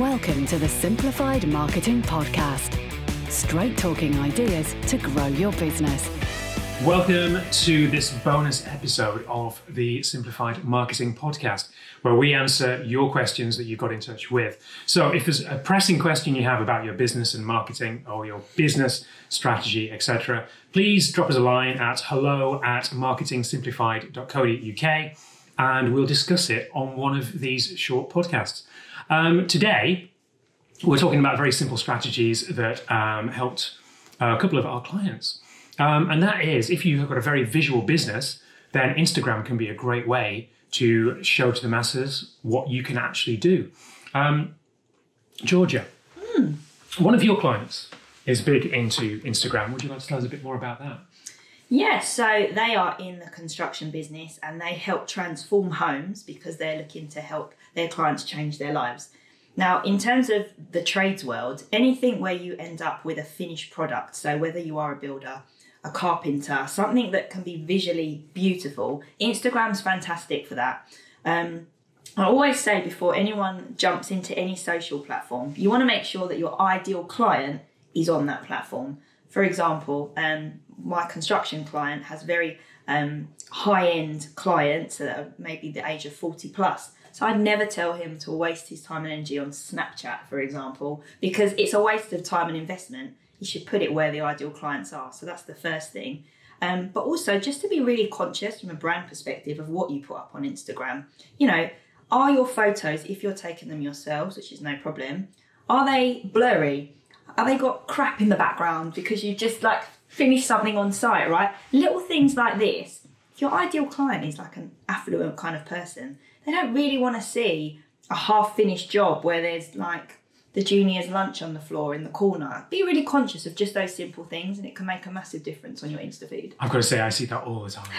Welcome to the Simplified Marketing Podcast. Straight talking ideas to grow your business. Welcome to this bonus episode of the Simplified Marketing Podcast, where we answer your questions that you got in touch with. So, if there's a pressing question you have about your business and marketing or your business strategy, etc., please drop us a line at hello at marketingsimplified.co.uk and we'll discuss it on one of these short podcasts. Um, today, we're talking about very simple strategies that um, helped a couple of our clients. Um, and that is if you've got a very visual business, then Instagram can be a great way to show to the masses what you can actually do. Um, Georgia, Hmm. one of your clients is big into Instagram. Would you like to tell us a bit more about that? Yes, so they are in the construction business and they help transform homes because they're looking to help their clients change their lives. Now, in terms of the trades world, anything where you end up with a finished product, so whether you are a builder, a carpenter, something that can be visually beautiful, Instagram's fantastic for that. Um, I always say before anyone jumps into any social platform, you want to make sure that your ideal client is on that platform. For example, um, my construction client has very um, high end clients that are maybe the age of 40 plus. So I'd never tell him to waste his time and energy on Snapchat, for example, because it's a waste of time and investment. You should put it where the ideal clients are. So that's the first thing. Um, but also just to be really conscious from a brand perspective of what you put up on Instagram. You know, are your photos, if you're taking them yourselves, which is no problem, are they blurry? Are they got crap in the background because you just like finished something on site, right? Little things like this. If your ideal client is like an affluent kind of person, they don't really want to see a half finished job where there's like the junior's lunch on the floor in the corner. Be really conscious of just those simple things and it can make a massive difference on your Insta feed. I've got to say, I see that all the time.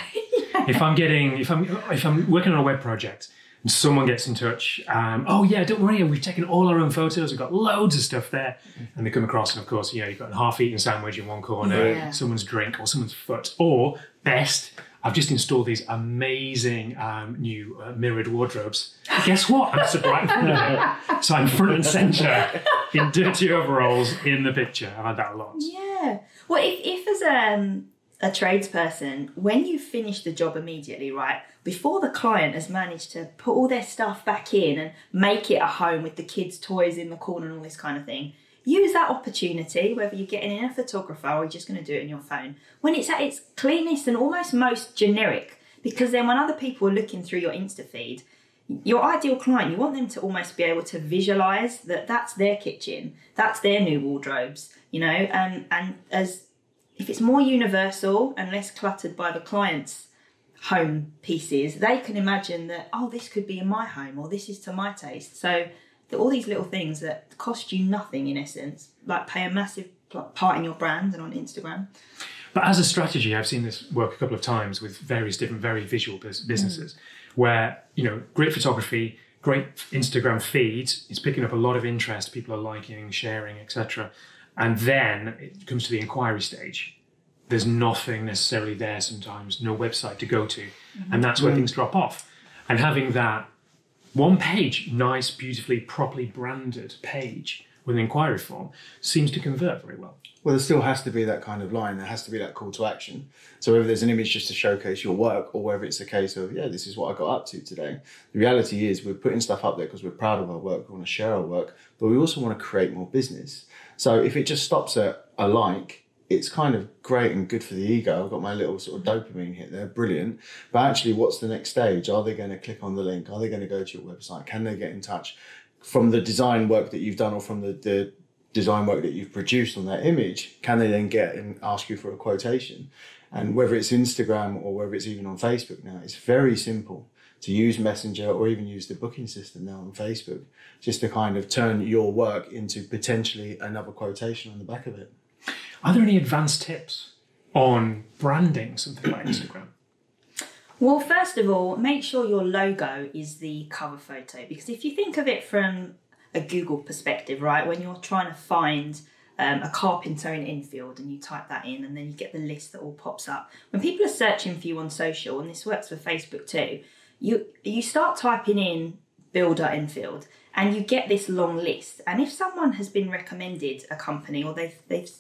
If I'm getting, if I'm, if I'm working on a web project and someone gets in touch, um, oh yeah, don't worry, we've taken all our own photos, we've got loads of stuff there, and they come across, and of course, you know, you've got a half-eaten sandwich in one corner, Yeah. someone's drink or someone's foot, or best. I've just installed these amazing um, new uh, mirrored wardrobes. Guess what? I'm surprised. so I'm front and centre in dirty overalls in the picture. I've had that a lot. Yeah. Well, if, if as um, a tradesperson, when you finish the job immediately, right, before the client has managed to put all their stuff back in and make it a home with the kids' toys in the corner and all this kind of thing, use that opportunity, whether you're getting in a photographer or you're just going to do it on your phone, when it's at its cleanest and almost most generic. Because then when other people are looking through your Insta feed, your ideal client, you want them to almost be able to visualize that that's their kitchen, that's their new wardrobes, you know, and and as if it's more universal and less cluttered by the client's home pieces, they can imagine that oh, this could be in my home or this is to my taste. So all these little things that cost you nothing in essence, like play a massive part in your brand and on Instagram. But as a strategy, I've seen this work a couple of times with various different, very visual bus- mm. businesses, where you know, great photography, great Instagram feeds, it's picking up a lot of interest. People are liking, sharing, etc. And then it comes to the inquiry stage. There's nothing necessarily there sometimes, no website to go to, mm-hmm. and that's where mm. things drop off. And having that one page, nice, beautifully, properly branded page with an inquiry form, seems to convert very well. Well, there still has to be that kind of line. There has to be that call to action. So whether there's an image just to showcase your work, or whether it's a case of yeah, this is what I got up to today. The reality is we're putting stuff up there because we're proud of our work. We want to share our work, but we also want to create more business. So if it just stops at a like, it's kind of great and good for the ego. I've got my little sort of dopamine hit there, brilliant. But actually, what's the next stage? Are they going to click on the link? Are they going to go to your website? Can they get in touch? From the design work that you've done, or from the, the design work that you've produced on that image, can they then get and ask you for a quotation? And whether it's Instagram or whether it's even on Facebook now, it's very simple to use Messenger or even use the booking system now on Facebook, just to kind of turn your work into potentially another quotation on the back of it. Are there any advanced tips on branding something like Instagram? Well, first of all, make sure your logo is the cover photo because if you think of it from a Google perspective, right, when you're trying to find um, a carpenter in Enfield and you type that in and then you get the list that all pops up. When people are searching for you on social, and this works for Facebook too, you you start typing in builder Enfield and you get this long list. And if someone has been recommended a company or they've they've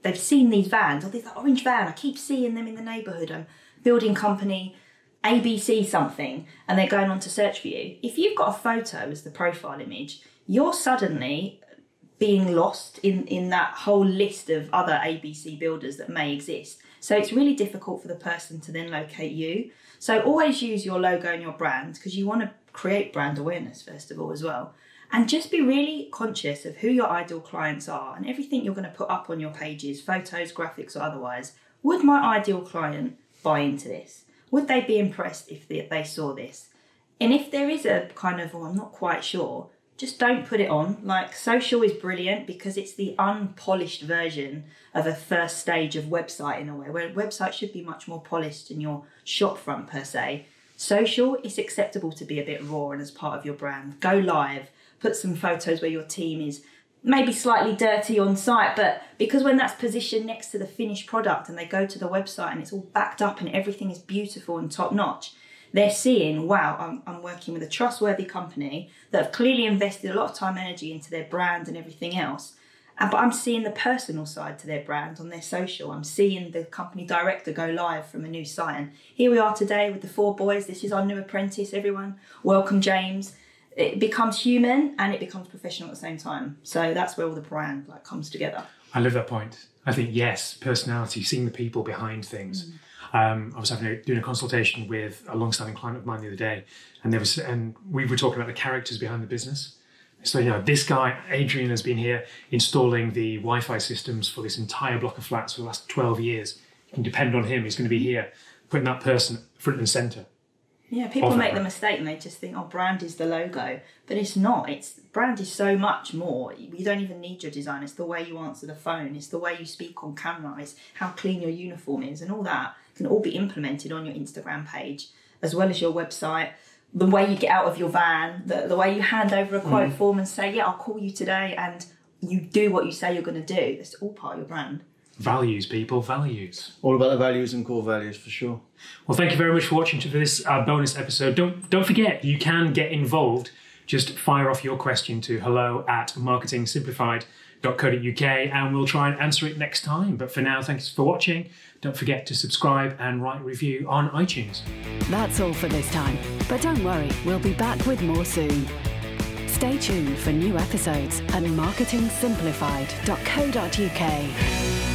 they've seen these vans or this orange van, I keep seeing them in the neighbourhood. I'm building company ABC something, and they're going on to search for you. If you've got a photo as the profile image, you're suddenly being lost in in that whole list of other ABC builders that may exist. So it's really difficult for the person to then locate you. So always use your logo and your brand because you want to create brand awareness first of all as well. And just be really conscious of who your ideal clients are and everything you're going to put up on your pages, photos, graphics, or otherwise. Would my ideal client buy into this? Would they be impressed if they, they saw this? And if there is a kind of, oh, I'm not quite sure, just don't put it on. Like social is brilliant because it's the unpolished version of a first stage of website in a way, where website should be much more polished in your shop front per se. Social, it's acceptable to be a bit raw and as part of your brand. Go live, put some photos where your team is maybe slightly dirty on site, but because when that's positioned next to the finished product and they go to the website and it's all backed up and everything is beautiful and top notch, they're seeing, wow, I'm, I'm working with a trustworthy company that have clearly invested a lot of time and energy into their brand and everything else. And, but I'm seeing the personal side to their brand on their social. I'm seeing the company director go live from a new site. And here we are today with the four boys. This is our new apprentice, everyone. Welcome, James. It becomes human and it becomes professional at the same time. So that's where all the brand like comes together. I love that point. I think yes, personality, seeing the people behind things. Mm. Um, I was having a, doing a consultation with a long-standing client of mine the other day, and there was and we were talking about the characters behind the business. So you know, this guy Adrian has been here installing the Wi-Fi systems for this entire block of flats for the last twelve years. You can depend on him. He's going to be here, putting that person front and center. Yeah, people make the mistake and they just think, oh, brand is the logo, but it's not. It's brand is so much more. You don't even need your design. It's the way you answer the phone. It's the way you speak on camera. It's how clean your uniform is, and all that can all be implemented on your Instagram page as well as your website. The way you get out of your van, the, the way you hand over a quote mm. form and say, yeah, I'll call you today, and you do what you say you're going to do. It's all part of your brand. Values, people, values. All about the values and core values for sure. Well, thank you very much for watching to this uh, bonus episode. Don't don't forget, you can get involved. Just fire off your question to hello at marketingsimplified.co.uk and we'll try and answer it next time. But for now, thanks for watching. Don't forget to subscribe and write a review on iTunes. That's all for this time. But don't worry, we'll be back with more soon. Stay tuned for new episodes at marketingsimplified.co.uk.